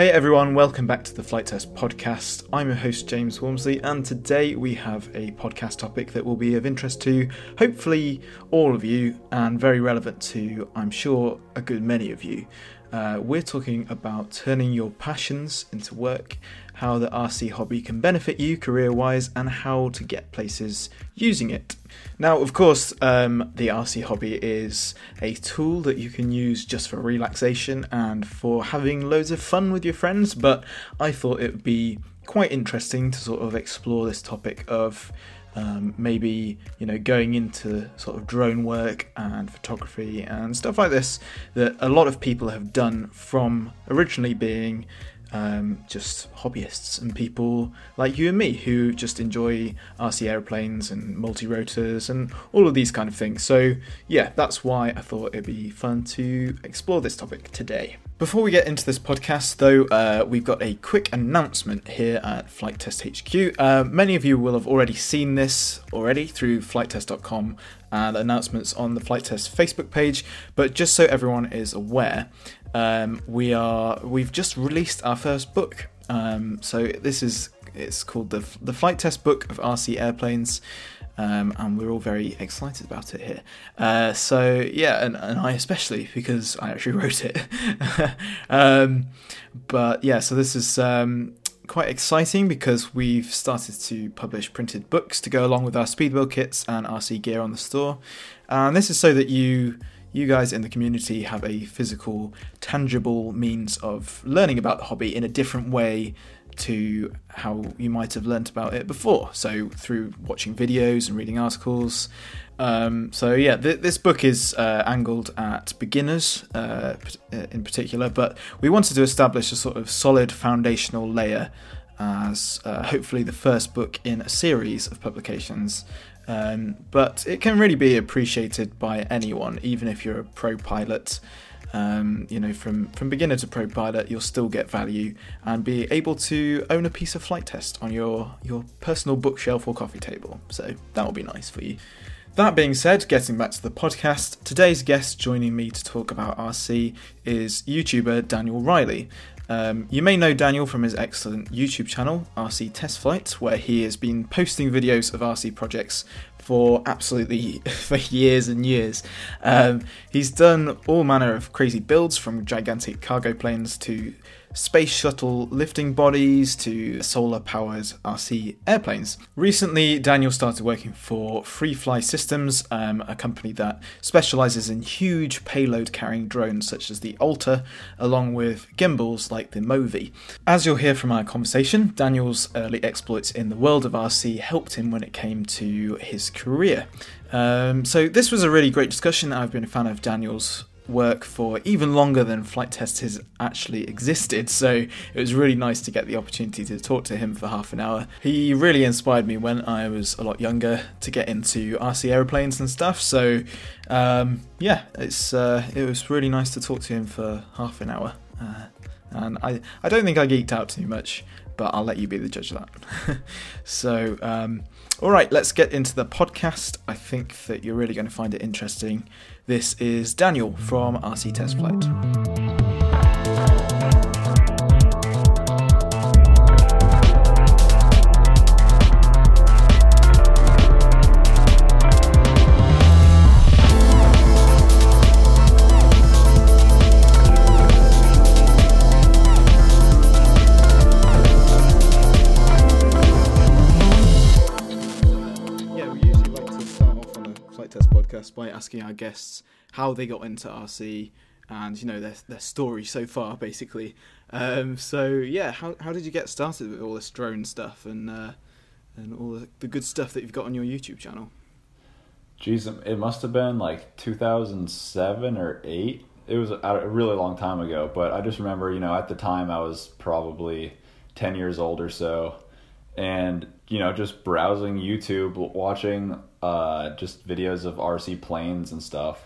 Hey everyone, welcome back to the Flite Test podcast. I'm your host James Whomsley, and today we have a podcast topic that will be of interest to hopefully all of you and very relevant to, I'm sure, a good many of you. Uh, we're talking about turning your passions into work, how the RC hobby can benefit you career wise, and how to get places using it. Now, of course, um, the RC hobby is a tool that you can use just for relaxation and for having loads of fun with your friends, but I thought it would be quite interesting to sort of explore this topic of um, maybe you know going into sort of drone work and photography and stuff like this that a lot of people have done from originally being um, just hobbyists and people like you and me who just enjoy RC airplanes and multi rotors and all of these kind of things. So, yeah, that's why I thought it'd be fun to explore this topic today. Before we get into this podcast, though, uh, we've got a quick announcement here at Flite Test HQ. Uh, many of you will have already seen this already through flitetest.com and announcements on the Flite Test Facebook page, but just so everyone is aware, um, we are we've just released our first book. Um, so this is it's called the the Flite Test Book of RC Airplanes um, and we're all very excited about it here. Uh, so yeah, and, and I especially because I actually wrote it. um, but yeah, so this is um, quite exciting because we've started to publish printed books to go along with our speedbuild kits and RC gear on the store, and this is so that you you guys in the community have a physical, tangible means of learning about the hobby in a different way to how you might have learnt about it before. So through watching videos and reading articles. Um, so yeah, th- this book is uh, angled at beginners uh, in particular, but we wanted to establish a sort of solid foundational layer as uh, hopefully the first book in a series of publications. Um, but it can really be appreciated by anyone, even if you're a pro pilot um, you know, from from beginner to pro pilot, you'll still get value and be able to own a piece of flite test on your your personal bookshelf or coffee table. So that will be nice for you. That being said, getting back to the podcast, today's guest joining me to talk about RC is YouTuber Daniel Riley. Um, you may know Daniel from his excellent YouTube channel, RC Test Flight, where he has been posting videos of RC projects for absolutely for years and years. Um, he's done all manner of crazy builds, from gigantic cargo planes to space shuttle lifting bodies to solar powered RC airplanes. Recently, Daniel started working for FreeFly Systems, um, a company that specializes in huge payload carrying drones such as the Alta, along with gimbals like the Movi. As you'll hear from our conversation, Daniel's early exploits in the world of RC helped him when it came to his career. Um, so, this was a really great discussion. I've been a fan of Daniel's work for even longer than Flite Test has actually existed. So it was really nice to get the opportunity to talk to him for half an hour. He really inspired me when I was a lot younger to get into RC aeroplanes and stuff. So um, yeah, it's uh, it was really nice to talk to him for half an hour. Uh, and I, I don't think I geeked out too much, but I'll let you be the judge of that. so, um, all right, let's get into the podcast. I think that you're really going to find it interesting. This is Daniel from RC Test Flight. By asking our guests how they got into RC and you know their their story so far, basically. Um, so yeah, how how did you get started with all this drone stuff and uh, and all the, the good stuff that you've got on your YouTube channel? Geez, it must have been like 2007 or eight. It was a really long time ago, but I just remember, you know, at the time I was probably 10 years old or so, and you know, just browsing YouTube, watching uh, just videos of RC planes and stuff.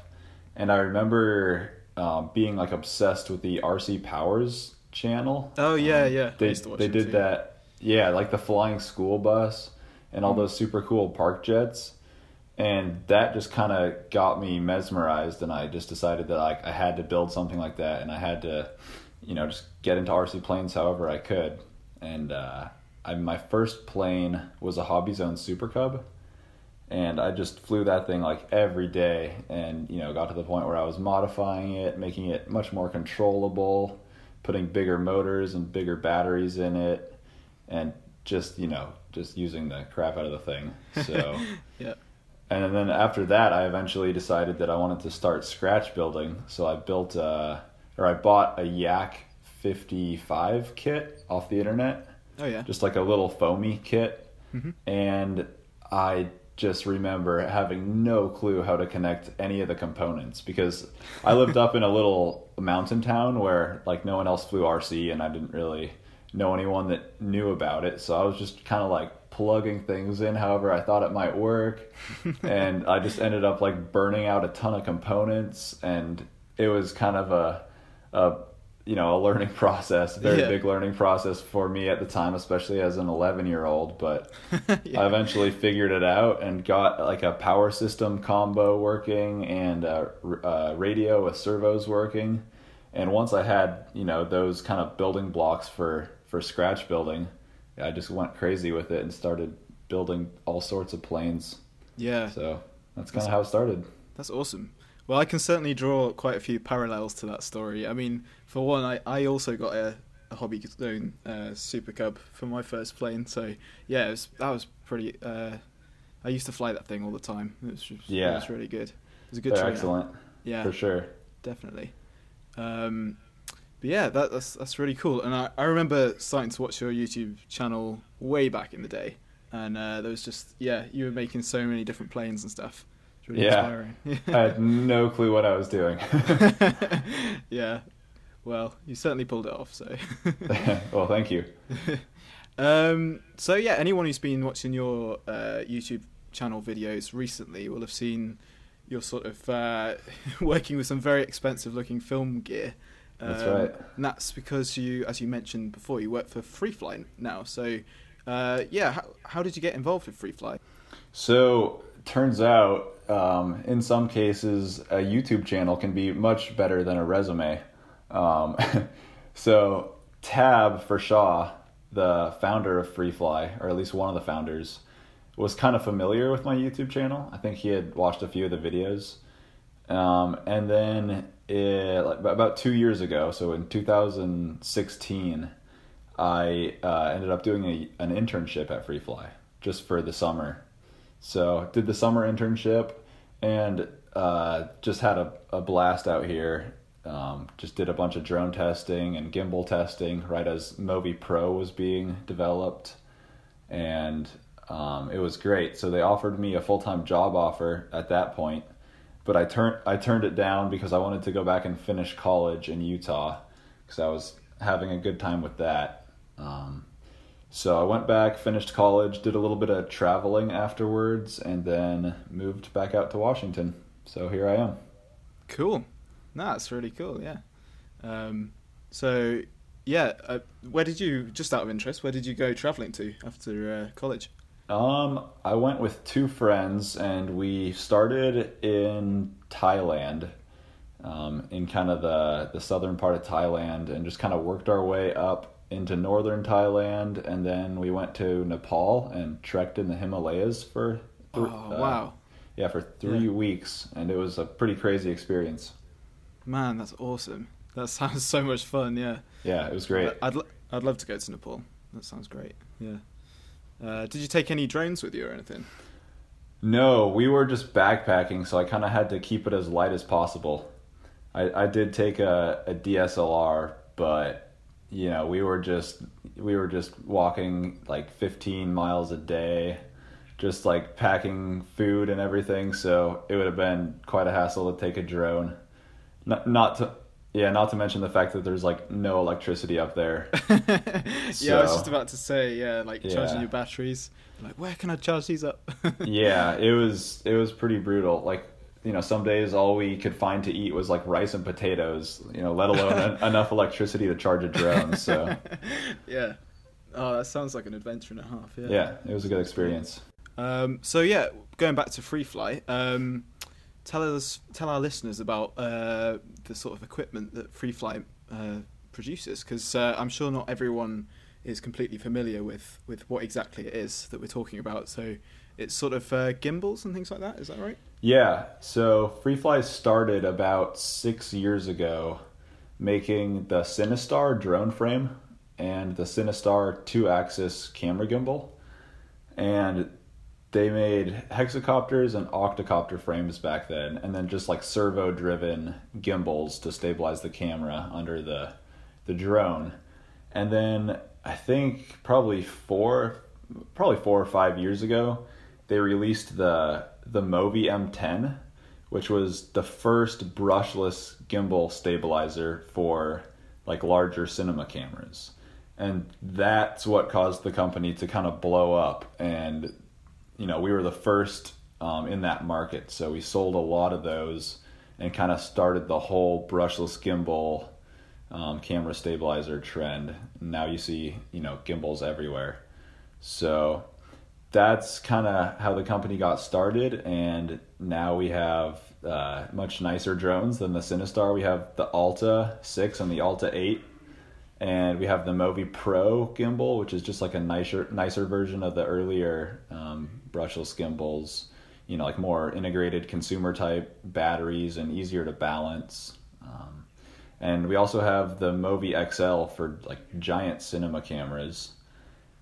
And I remember um, being like obsessed with the RC Powers channel. Oh yeah, yeah. They they did too. that. Yeah, like the flying school bus and all mm. those super cool park jets. And that just kind of got me mesmerized, and I just decided that like I had to build something like that, and I had to, you know, just get into RC planes however I could. And uh, I, my first plane was a Hobby Zone Super Cub, and I just flew that thing like every day, and you know got to the point where I was modifying it, making it much more controllable, putting bigger motors and bigger batteries in it, and just you know just using the crap out of the thing. So yeah. And then after that, I eventually decided that I wanted to start scratch building. So I built, a, or I bought a Yak 55 kit off the internet. Oh yeah. Just like a little foamy kit. Mm-hmm. And I just remember having no clue how to connect any of the components because I lived up in a little mountain town where like no one else flew RC and I didn't really know anyone that knew about it. So I was just kind of like plugging things in however I thought it might work. and I just ended up like burning out a ton of components and it was kind of a, a you know, a learning process, very Yeah. big learning process for me at the time, especially as an 11 year old. But Yeah. I eventually figured it out and got like a power system combo working and uh, a, a uh, radio with servos working. And once I had, you know, those kind of building blocks for, for scratch building, I just went crazy with it and started building all sorts of planes. Yeah. So that's kind of how it started. That's awesome. Well, I can certainly draw quite a few parallels to that story. I mean, for one, I, I also got a, a Hobby Zone uh, Super Cub for my first plane. So, yeah, it was, that was pretty. Uh, I used to fly that thing all the time. It was, just, Yeah. it was really good. It was a good They're trainer. excellent Yeah, for sure. definitely. Um, but yeah, that, that's that's really cool. And I, I remember starting to watch your YouTube channel way back in the day, and uh, there was just yeah, you were making so many different planes and stuff. Really Yeah. inspiring. I had no clue what I was doing. yeah. Well, you certainly pulled it off. So. well, thank you. um. So yeah, anyone who's been watching your uh, YouTube channel videos recently will have seen you're sort of uh, working with some very expensive looking film gear. That's Um, right. And that's because you, as you mentioned before, you work for FreeFly now. So, uh, yeah, how, how did you get involved with FreeFly? So, turns out, um, in some cases, a YouTube channel can be much better than a resume. Um, so, Tabb Firchau, the founder of FreeFly, or at least one of the founders, was kind of familiar with my YouTube channel. I think he had watched a few of the videos. Um, and then it, like, about two years ago, so in 2016, I uh, ended up doing a, an internship at FreeFly just for the summer. So did the summer internship and uh, just had a, a blast out here. Um, just did a bunch of drone testing and gimbal testing right as Movi Pro was being developed, and um, it was great. So they offered me a full time job offer at that point, but I turned I turned it down because I wanted to go back and finish college in Utah because I was having a good time with that. Um, so I went back, finished college, did a little bit of traveling afterwards, and then moved back out to Washington. So here I am. Cool. No, that's really cool. Yeah. Um, so, yeah, uh, where did you, just out of interest, where did you go traveling to after uh, college? Um, I went with two friends, and we started in Thailand, um, in kind of the the southern part of Thailand, and just kind of worked our way up into northern Thailand, and then we went to Nepal and trekked in the Himalayas for. th- Oh, uh, wow. Yeah, for three Yeah. weeks, and it was a pretty crazy experience. Man, that's awesome. That sounds so much fun, yeah. Yeah, it was great. I'd, lo- I'd love to go to Nepal. That sounds great, yeah. Uh, did you take any drones with you or anything? No, we were just backpacking, so I kind of had to keep it as light as possible. I, I did take a, a DSLR, but you know we were just we were just walking like 15 miles a day, just like packing food and everything. So it would have been quite a hassle to take a drone. Not not to yeah, not to mention the fact that there's like no electricity up there. yeah, I was just about to say, yeah, like charging your batteries. Like, where can I charge these up? yeah, it was it was pretty brutal. Like you know, some days all we could find to eat was like rice and potatoes. You know, let alone en- enough electricity to charge a drone. So yeah. Oh, that sounds like an adventure and a half. Yeah. yeah, it was a good experience. Um, so yeah, going back to FreeFly, um, tell us, tell our listeners about uh, the sort of equipment that FreeFly uh, produce Because uh, I'm sure not everyone is completely familiar with, with what exactly it is that we're talking about. So it's sort of uh, gimbals and things like that. Is that right? Yeah. So FreeFly started about six years ago, making the Cinestar drone frame and the Cinestar two-axis camera gimbal, and they made hexacopters and octocopter frames back then, and then just like servo-driven gimbals to stabilize the camera under the the drone, and then I think probably four, probably four or five years ago, they released the the Movi M10, which was the first brushless gimbal stabilizer for like larger cinema cameras. And that's what caused the company to kind of blow up. And, you know, we were the first um, in that market. So we sold a lot of those and kind of started the whole brushless gimbal um, camera stabilizer trend. Now you see, you know, gimbals everywhere. So that's kind of how the company got started, and now we have uh, much nicer drones than the Cinestar. We have the Alta 6 and the Alta 8, and we have the Movi Pro gimbal, which is just like a nicer nicer version of the earlier um, brushless gimbals. You know, like more integrated consumer type batteries and easier to balance. Um, and we also have the Movi XL for like giant cinema cameras.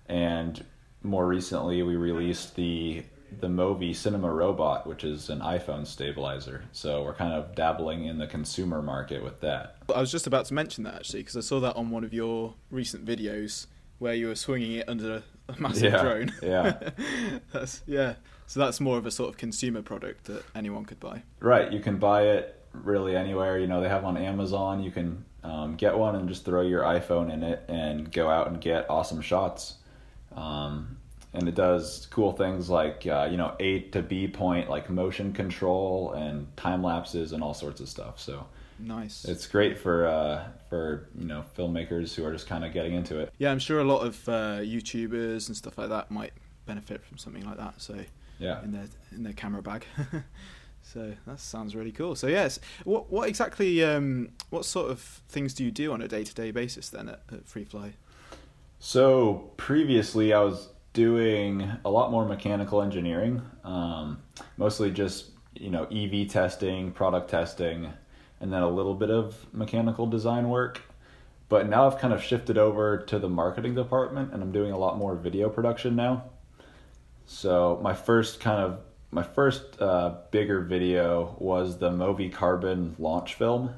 And more recently, we released the the Movi Cinema Robot, which is an iPhone stabilizer. So we're kind of dabbling in the consumer market with that. I was just about to mention that actually because I saw that on one of your recent videos where you were swinging it under a massive yeah, drone. Yeah. that's yeah. So that's more of a sort of consumer product that anyone could buy. Right. You can buy it really anywhere. You know, they have on Amazon. You can um, get one and just throw your iPhone in it and go out and get awesome shots. Um, and it does cool things like uh, you know A to B point like motion control and time lapses and all sorts of stuff. So nice. It's great for uh, for you know filmmakers who are just kind of getting into it. Yeah, I'm sure a lot of uh, YouTubers and stuff like that might benefit from something like that. So yeah, in their in their camera bag. so that sounds really cool. So yes, what what exactly um, what sort of things do you do on a day to day basis then at, at FreeFly? So previously, I was doing a lot more mechanical engineering, um, mostly just you know EV testing, product testing, and then a little bit of mechanical design work. But now I've kind of shifted over to the marketing department, and I'm doing a lot more video production now. So my first kind of my first uh, bigger video was the Movi Carbon launch film,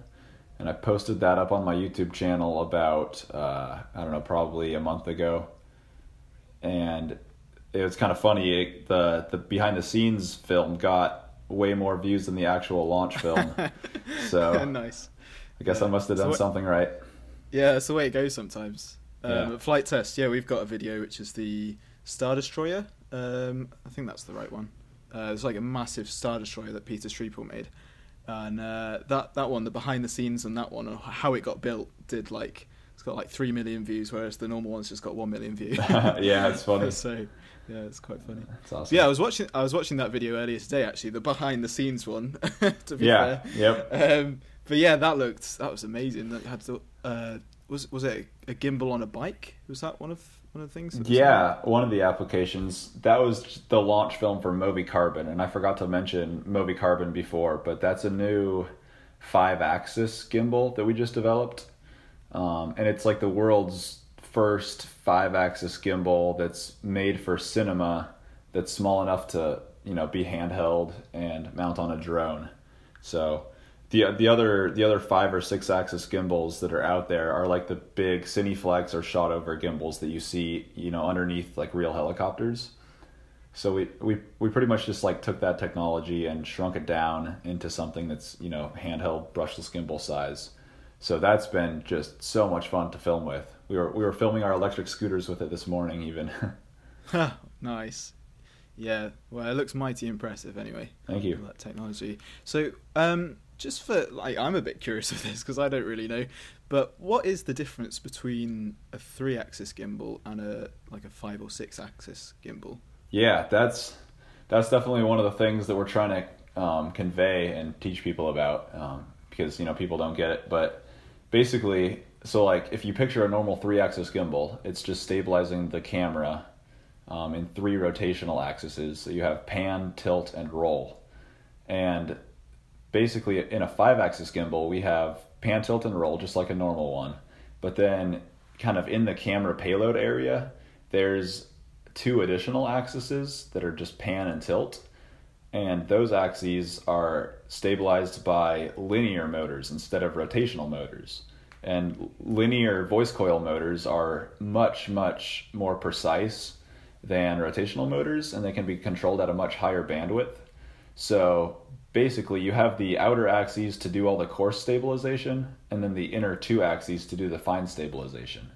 and I posted that up on my YouTube channel about uh, I don't know probably a month ago and it was kind of funny. It, the the behind the scenes film got way more views than the actual launch film. so nice. I guess yeah. I must have done so what, something right. Yeah, that's the way it goes sometimes. Um, yeah. Flite test, yeah, we've got a video which is the Star Destroyer. Um, I think that's the right one. Uh, it's like a massive Star Destroyer that Peter Sripol made, and uh, that that one, the behind the scenes and that one, how it got built, did like it's got like three million views, whereas the normal one's just got one million views. yeah, it's funny. so yeah, it's quite funny. That's awesome. Yeah, I was watching. I was watching that video earlier today, actually, the behind the scenes one. to be yeah. fair. Yep. Um, but yeah, that looked that was amazing. That had to, uh, was was it a gimbal on a bike? Was that one of one of the things? Yeah, one of the applications. That was the launch film for Movi Carbon, and I forgot to mention Movi Carbon before, but that's a new five axis gimbal that we just developed um, and it's like the world's first five axis gimbal that's made for cinema that's small enough to you know be handheld and mount on a drone. So the the other the other five or six axis gimbals that are out there are like the big Cineflex or Shotover gimbals that you see you know underneath like real helicopters. So we, we we pretty much just like took that technology and shrunk it down into something that's you know handheld brushless gimbal size. So that's been just so much fun to film with. We were we were filming our electric scooters with it this morning even. nice. Yeah, well, it looks mighty impressive anyway. Thank you. That technology. So, um, just for like, I'm a bit curious of this because I don't really know. But what is the difference between a three-axis gimbal and a like a five or six-axis gimbal? Yeah, that's that's definitely one of the things that we're trying to um, convey and teach people about um, because you know people don't get it. But basically so like if you picture a normal three axis gimbal, it's just stabilizing the camera um, in three rotational axes. So you have pan, tilt, and roll. And basically, in a five axis gimbal, we have pan, tilt, and roll, just like a normal one. But then, kind of in the camera payload area, there's two additional axes that are just pan and tilt. And those axes are stabilized by linear motors instead of rotational motors. And linear voice coil motors are much, much more precise than rotational motors, and they can be controlled at a much higher bandwidth. So basically, you have the outer axes to do all the coarse stabilization, and then the inner two axes to do the fine stabilization.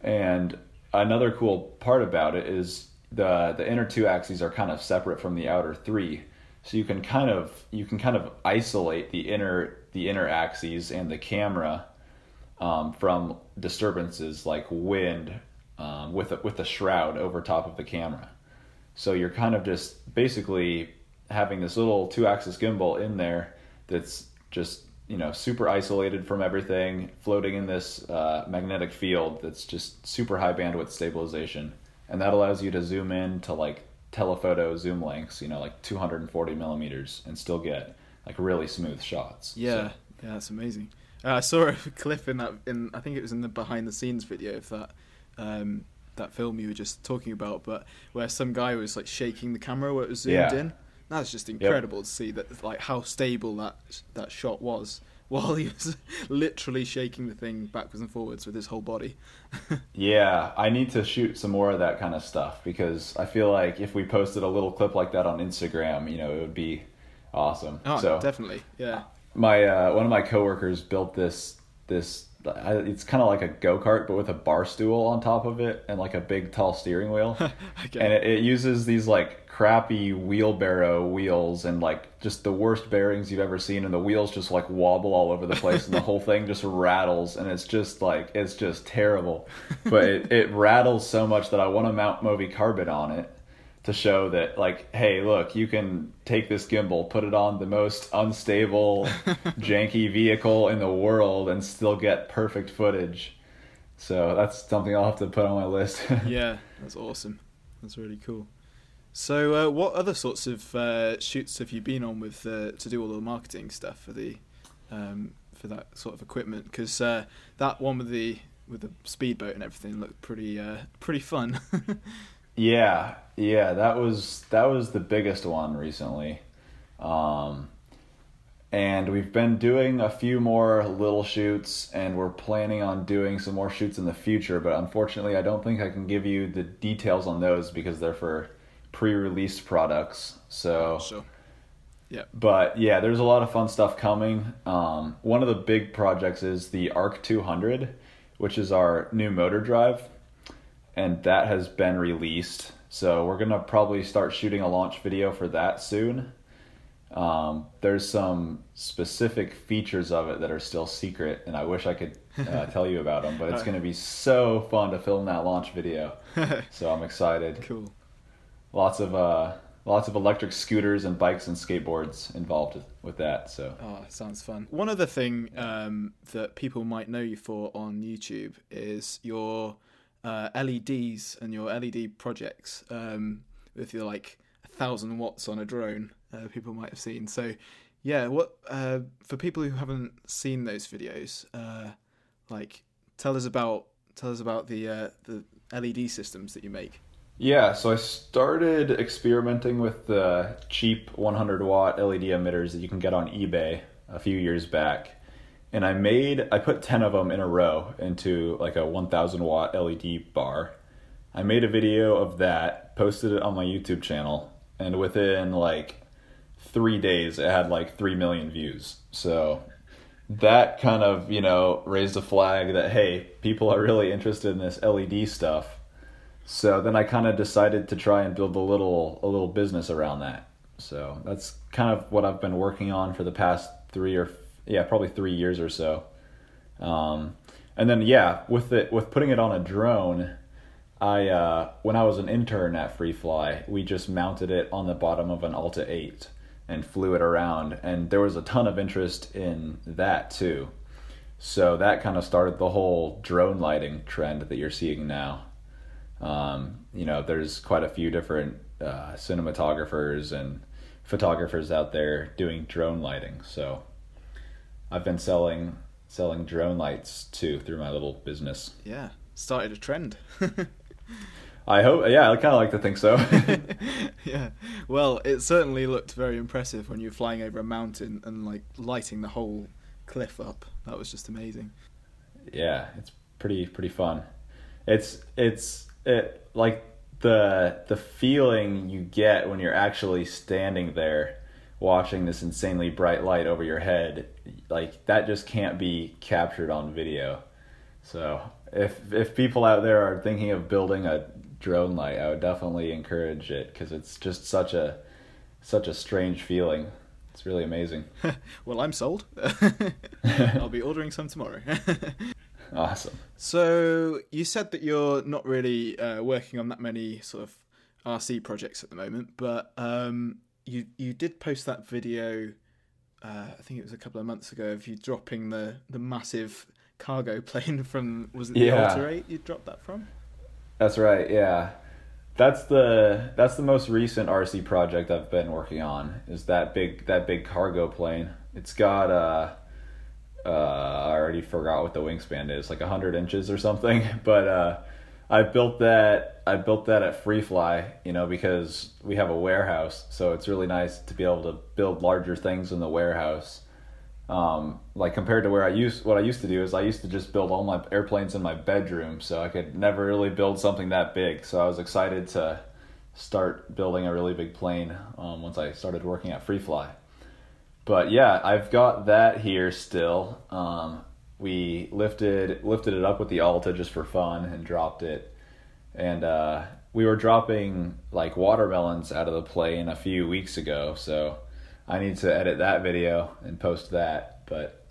And another cool part about it is the the inner two axes are kind of separate from the outer three, so you can kind of you can kind of isolate the inner the inner axes and the camera um, from disturbances like wind um, with a, with a shroud over top of the camera. So you're kind of just basically having this little two axis gimbal in there that's just you know super isolated from everything, floating in this uh, magnetic field that's just super high bandwidth stabilization, and that allows you to zoom in to like telephoto zoom lengths, you know, like 240 millimeters, and still get like really smooth shots. Yeah, so. yeah, that's amazing. Uh, I saw a clip in that in I think it was in the behind the scenes video of that um, that film you were just talking about, but where some guy was like shaking the camera where it was zoomed yeah. in. That's just incredible yep. to see that like how stable that that shot was while he was literally shaking the thing backwards and forwards with his whole body. yeah, I need to shoot some more of that kind of stuff because I feel like if we posted a little clip like that on Instagram, you know, it would be awesome. Oh, so definitely. Yeah. My uh, one of my coworkers built this this it's kind of like a go kart, but with a bar stool on top of it and like a big tall steering wheel. okay. And it, it, uses these like crappy wheelbarrow wheels and like just the worst bearings you've ever seen, and the wheels just like wobble all over the place, and the whole thing just rattles, and it's just like it's just terrible. But it, it rattles so much that I want to mount Movi Carbon on it to show that like hey look you can take this gimbal put it on the most unstable janky vehicle in the world and still get perfect footage. So that's something i'll have to put on my list. Yeah that's awesome. That's really cool. So uh, what other sorts of uh, shoots have you been on with uh, to do all the marketing stuff for the um, for that sort of equipment? Because uh, that one with the with the speedboat and everything looked pretty uh, pretty fun Yeah, yeah, that was that was the biggest one recently. Um, and we've been doing a few more little shoots and we're planning on doing some more shoots in the future but unfortunately i don't think i can give you the details on those because they're for pre-release products so. So yeah. But yeah there's a lot of fun stuff coming. Um, one of the big projects is the arc 200 which is our new motor drive and that has been released. So we're gonna probably start shooting a launch video for that soon. Um, there's some specific features of it that are still secret, and I wish I could uh, tell you about them. But it's going to be so fun to film that launch video. so I'm excited. Cool. Lots of uh, lots of electric scooters and bikes and skateboards involved with that. So oh, sounds fun. One other thing um, that people might know you for on YouTube is your uh, LEDs and your LED projects um, with your like a thousand watts on a drone. Uh, people might have seen. So, yeah, what uh, for people who haven't seen those videos, uh, like tell us about tell us about the uh, the LED systems that you make. Yeah, so I started experimenting with the cheap 100 watt LED emitters that you can get on eBay a few years back and I made I put 10 of them in a row into like a 1000 watt LED bar. I made a video of that, posted it on my YouTube channel, and within like 3 days it had like 3 million views. So that kind of, you know, raised a flag that hey, people are really interested in this LED stuff. So then I kind of decided to try and build a little a little business around that. So that's kind of what I've been working on for the past 3 or yeah, probably three years or so. Um, and then yeah, with it with putting it on a drone, I uh, when I was an intern at FreeFly, we just mounted it on the bottom of an Alta 8 and flew it around, and there was a ton of interest in that too. So that kind of started the whole drone lighting trend that you're seeing now. Um, you know, there's quite a few different uh, cinematographers and photographers out there doing drone lighting. So I've been selling selling drone lights too through my little business. Yeah, started a trend. I hope. Yeah, I kind of like to think so. yeah. Well, it certainly looked very impressive when you're flying over a mountain and like lighting the whole cliff up. That was just amazing. Yeah, it's pretty pretty fun. It's it's it like the the feeling you get when you're actually standing there watching this insanely bright light over your head like that just can't be captured on video. So if if people out there are thinking of building a drone light i would definitely encourage it because it's just such a such a strange feeling. It's really amazing. Well i'm sold. I'll be ordering some tomorrow. Awesome. So you said that you're not really uh, working on that many sort of rc projects at the moment but um, you you did post that video uh, I think it was a couple of months ago of you dropping the the massive cargo plane from was it the Yeah. Alta 8 you dropped that from? That's right. Yeah, that's the that's the most recent RC project I've been working on. Is that big that big cargo plane? It's got uh, uh I already forgot what the wingspan is, like hundred inches or something. But uh, I built that I built that at FreeFly, you know, because we have a warehouse, so it's really nice to be able to build larger things in the warehouse. Um, like compared to where I used what I used to do is I used to just build all my airplanes in my bedroom, so I could never really build something that big. So I was excited to start building a really big plane um, once I started working at FreeFly. But yeah, I've got that here still. Um, we lifted lifted it up with the Alta just for fun and dropped it, and uh, we were dropping like watermelons out of the plane a few weeks ago. So I need to edit that video and post that. But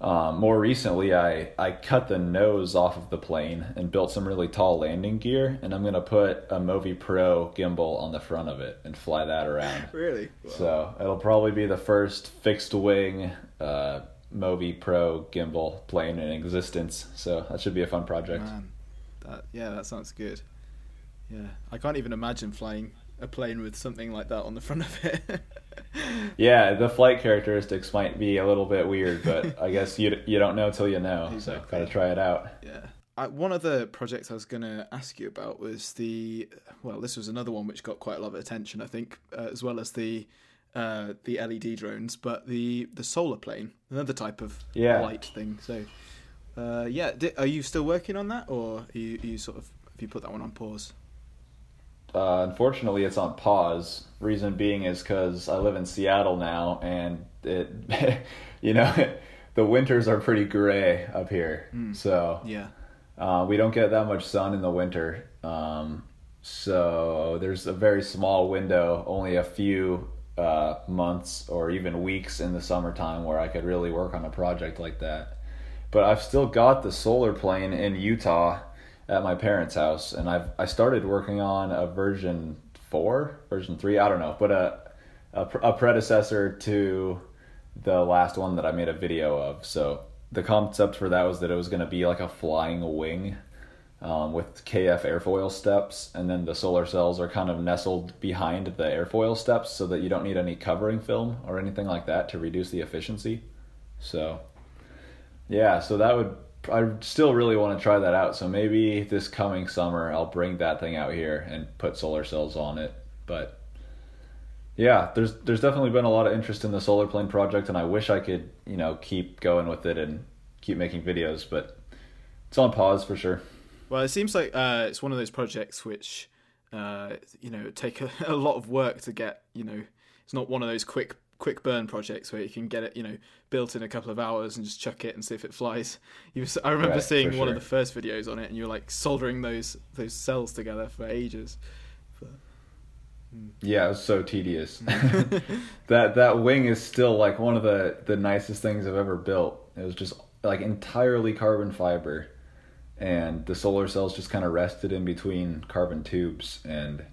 um, more recently, I, I cut the nose off of the plane and built some really tall landing gear, and I'm gonna put a Movi Pro gimbal on the front of it and fly that around. Really? So it'll probably be the first fixed wing uh, Movi Pro gimbal plane in existence. So that should be a fun project. Man, that yeah, that sounds good. Yeah, I can't even imagine flying a plane with something like that on the front of it. Yeah, the flight characteristics might be a little bit weird, but I guess you you don't know till you know. So gotta try it out. Yeah. I, one of the projects I was going to ask you about was the well, this was another one which got quite a lot of attention, I think, uh, as well as the uh, the LED drones, but the the solar plane, another type of Yeah. light thing. So, uh, yeah, di- are you still working on that, or are you, are you sort of have you put that one on pause? Uh, unfortunately, it's on pause. Reason being is because I live in Seattle now, and it, you know, the winters are pretty gray up here. So Yeah. uh, we don't get that much sun in the winter. Um, so there's a very small window, only a few uh, months or even weeks in the summertime where I could really work on a project like that. But I've still got the solar plane in Utah at my parents' house, and I've I started working on a version four, version three, I don't know, but a a, a predecessor to the last one that I made a video of. So the concept for that was that it was going to be like a flying wing um, with KF airfoil steps, and then the solar cells are kind of nestled behind the airfoil steps so that you don't need any covering film or anything like that to reduce the efficiency. So, yeah, so that would I still really want to try that out. So maybe this coming summer I'll bring that thing out here and put solar cells on it. But yeah, there's there's definitely been a lot of interest in the solar plane project, and I wish I could you know keep going with it and keep making videos, but it's on pause for sure. Well, it seems like uh, it's one of those projects which, uh, you know, take a, a lot of work to get. You know, it's not one of those quick quick burn projects where you can get it, you know, built in a couple of hours and just chuck it and see if it flies. You, I remember Right, seeing one of the first videos on it, and you're like soldering those those cells together for ages. Yeah, it was so tedious. that that wing is still like one of the the nicest things I've ever built. It was just like entirely carbon fiber, and the solar cells just kind of rested in between carbon tubes, and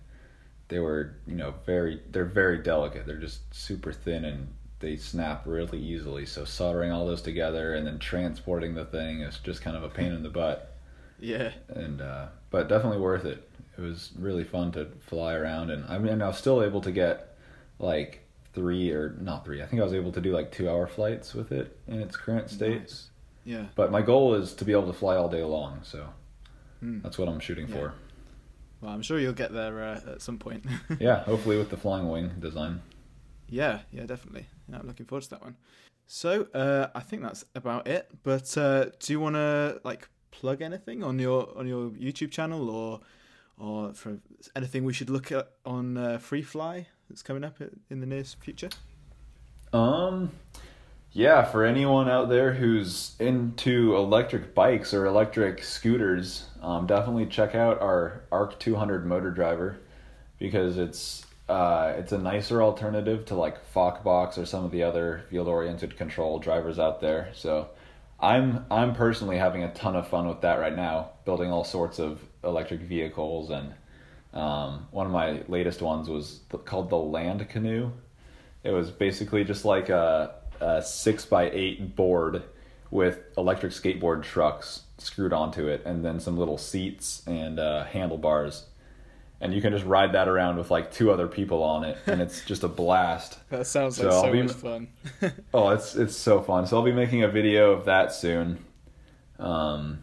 they were you know very they're very delicate. They're just super thin and they snap really easily. So soldering all those together and then transporting the thing is just kind of a pain in the butt. Yeah. And uh, but definitely worth it. It was really fun to fly around, and I mean I was still able to get like three or not three. I think I was able to do like two hour flights with it in its current state. Nice. Yeah. But my goal is to be able to fly all day long, so Hmm. that's what I'm shooting Yeah. for. Well, I'm sure you'll get there uh, at some point. Yeah, hopefully with the flying wing design. Yeah, yeah, definitely. Yeah, I'm looking forward to that one. So, uh, I think that's about it. But uh, do you want to like plug anything on your on your YouTube channel or or for anything we should look at on uh, FreeFly that's coming up in the near future? Um, yeah, for anyone out there who's into electric bikes or electric scooters, um, definitely check out our Arc 200 motor driver because it's uh, it's a nicer alternative to like FOCBOX or some of the other field oriented control drivers out there. So I'm I'm personally having a ton of fun with that right now, building all sorts of electric vehicles and um, one of my latest ones was called the Land Canoe. It was basically just like a, a six by eight board with electric skateboard trucks screwed onto it, and then some little seats and uh, handlebars. And you can just ride that around with like two other people on it, and it's just a blast. That sounds So like so be- much fun. Oh, it's it's so fun. So I'll be making a video of that soon. Um,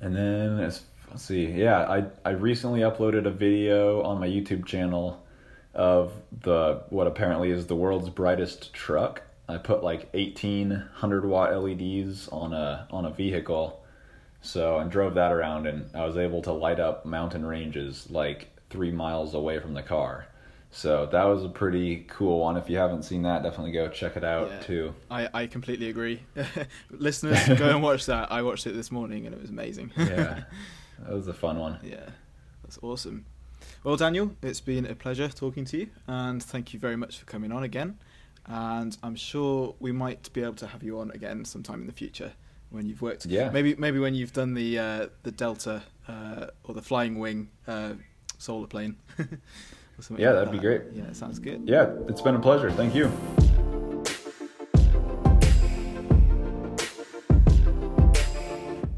and then as let's see, yeah, I I recently uploaded a video on my YouTube channel of the what apparently is the world's brightest truck. I put like eighteen hundred watt LEDs on a on a vehicle, so and drove that around, and I was able to light up mountain ranges like three miles away from the car. So that was a pretty cool one. If you haven't seen that, definitely go check it out Yeah. too. I, I completely agree. Listeners, go and watch that. I watched it this morning and it was amazing. Yeah, that was a fun one. Yeah, that's awesome. Well, Daniel, it's been a pleasure talking to you, and thank you very much for coming on again. And I'm sure we might be able to have you on again sometime in the future when you've worked. Yeah. Maybe maybe when you've done the uh, the Delta uh, or the Flying Wing uh, solar plane. Yeah, like that'd be great. Yeah, sounds good. Yeah, it's been a pleasure. Thank you.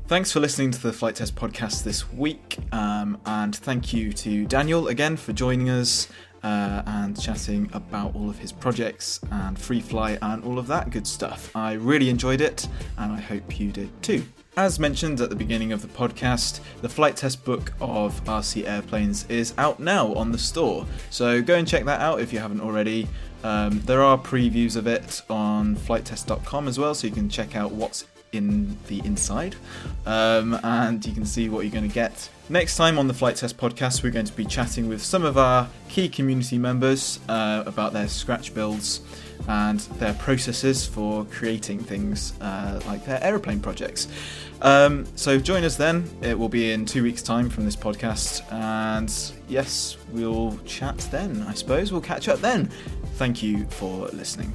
Thanks for listening to the Flite Test podcast this week, um, and thank you to Daniel again for joining us uh, and chatting about all of his projects and FreeFly and all of that good stuff. I really enjoyed it, and I hope you did too. As mentioned at the beginning of the podcast, the flite test book of RC Airplanes is out now on the store, so go and check that out if you haven't already. Um, there are previews of it on flitetest.com as well, so you can check out what's in the inside um, and you can see what you're going to get. Next time on the Flite Test podcast, we're going to be chatting with some of our key community members uh, about their scratch builds and their processes for creating things uh, like their aeroplane projects. Um, so join us then. It will be in two weeks' time from this podcast, and yes, we'll chat then. I suppose we'll catch up then. Thank you for listening.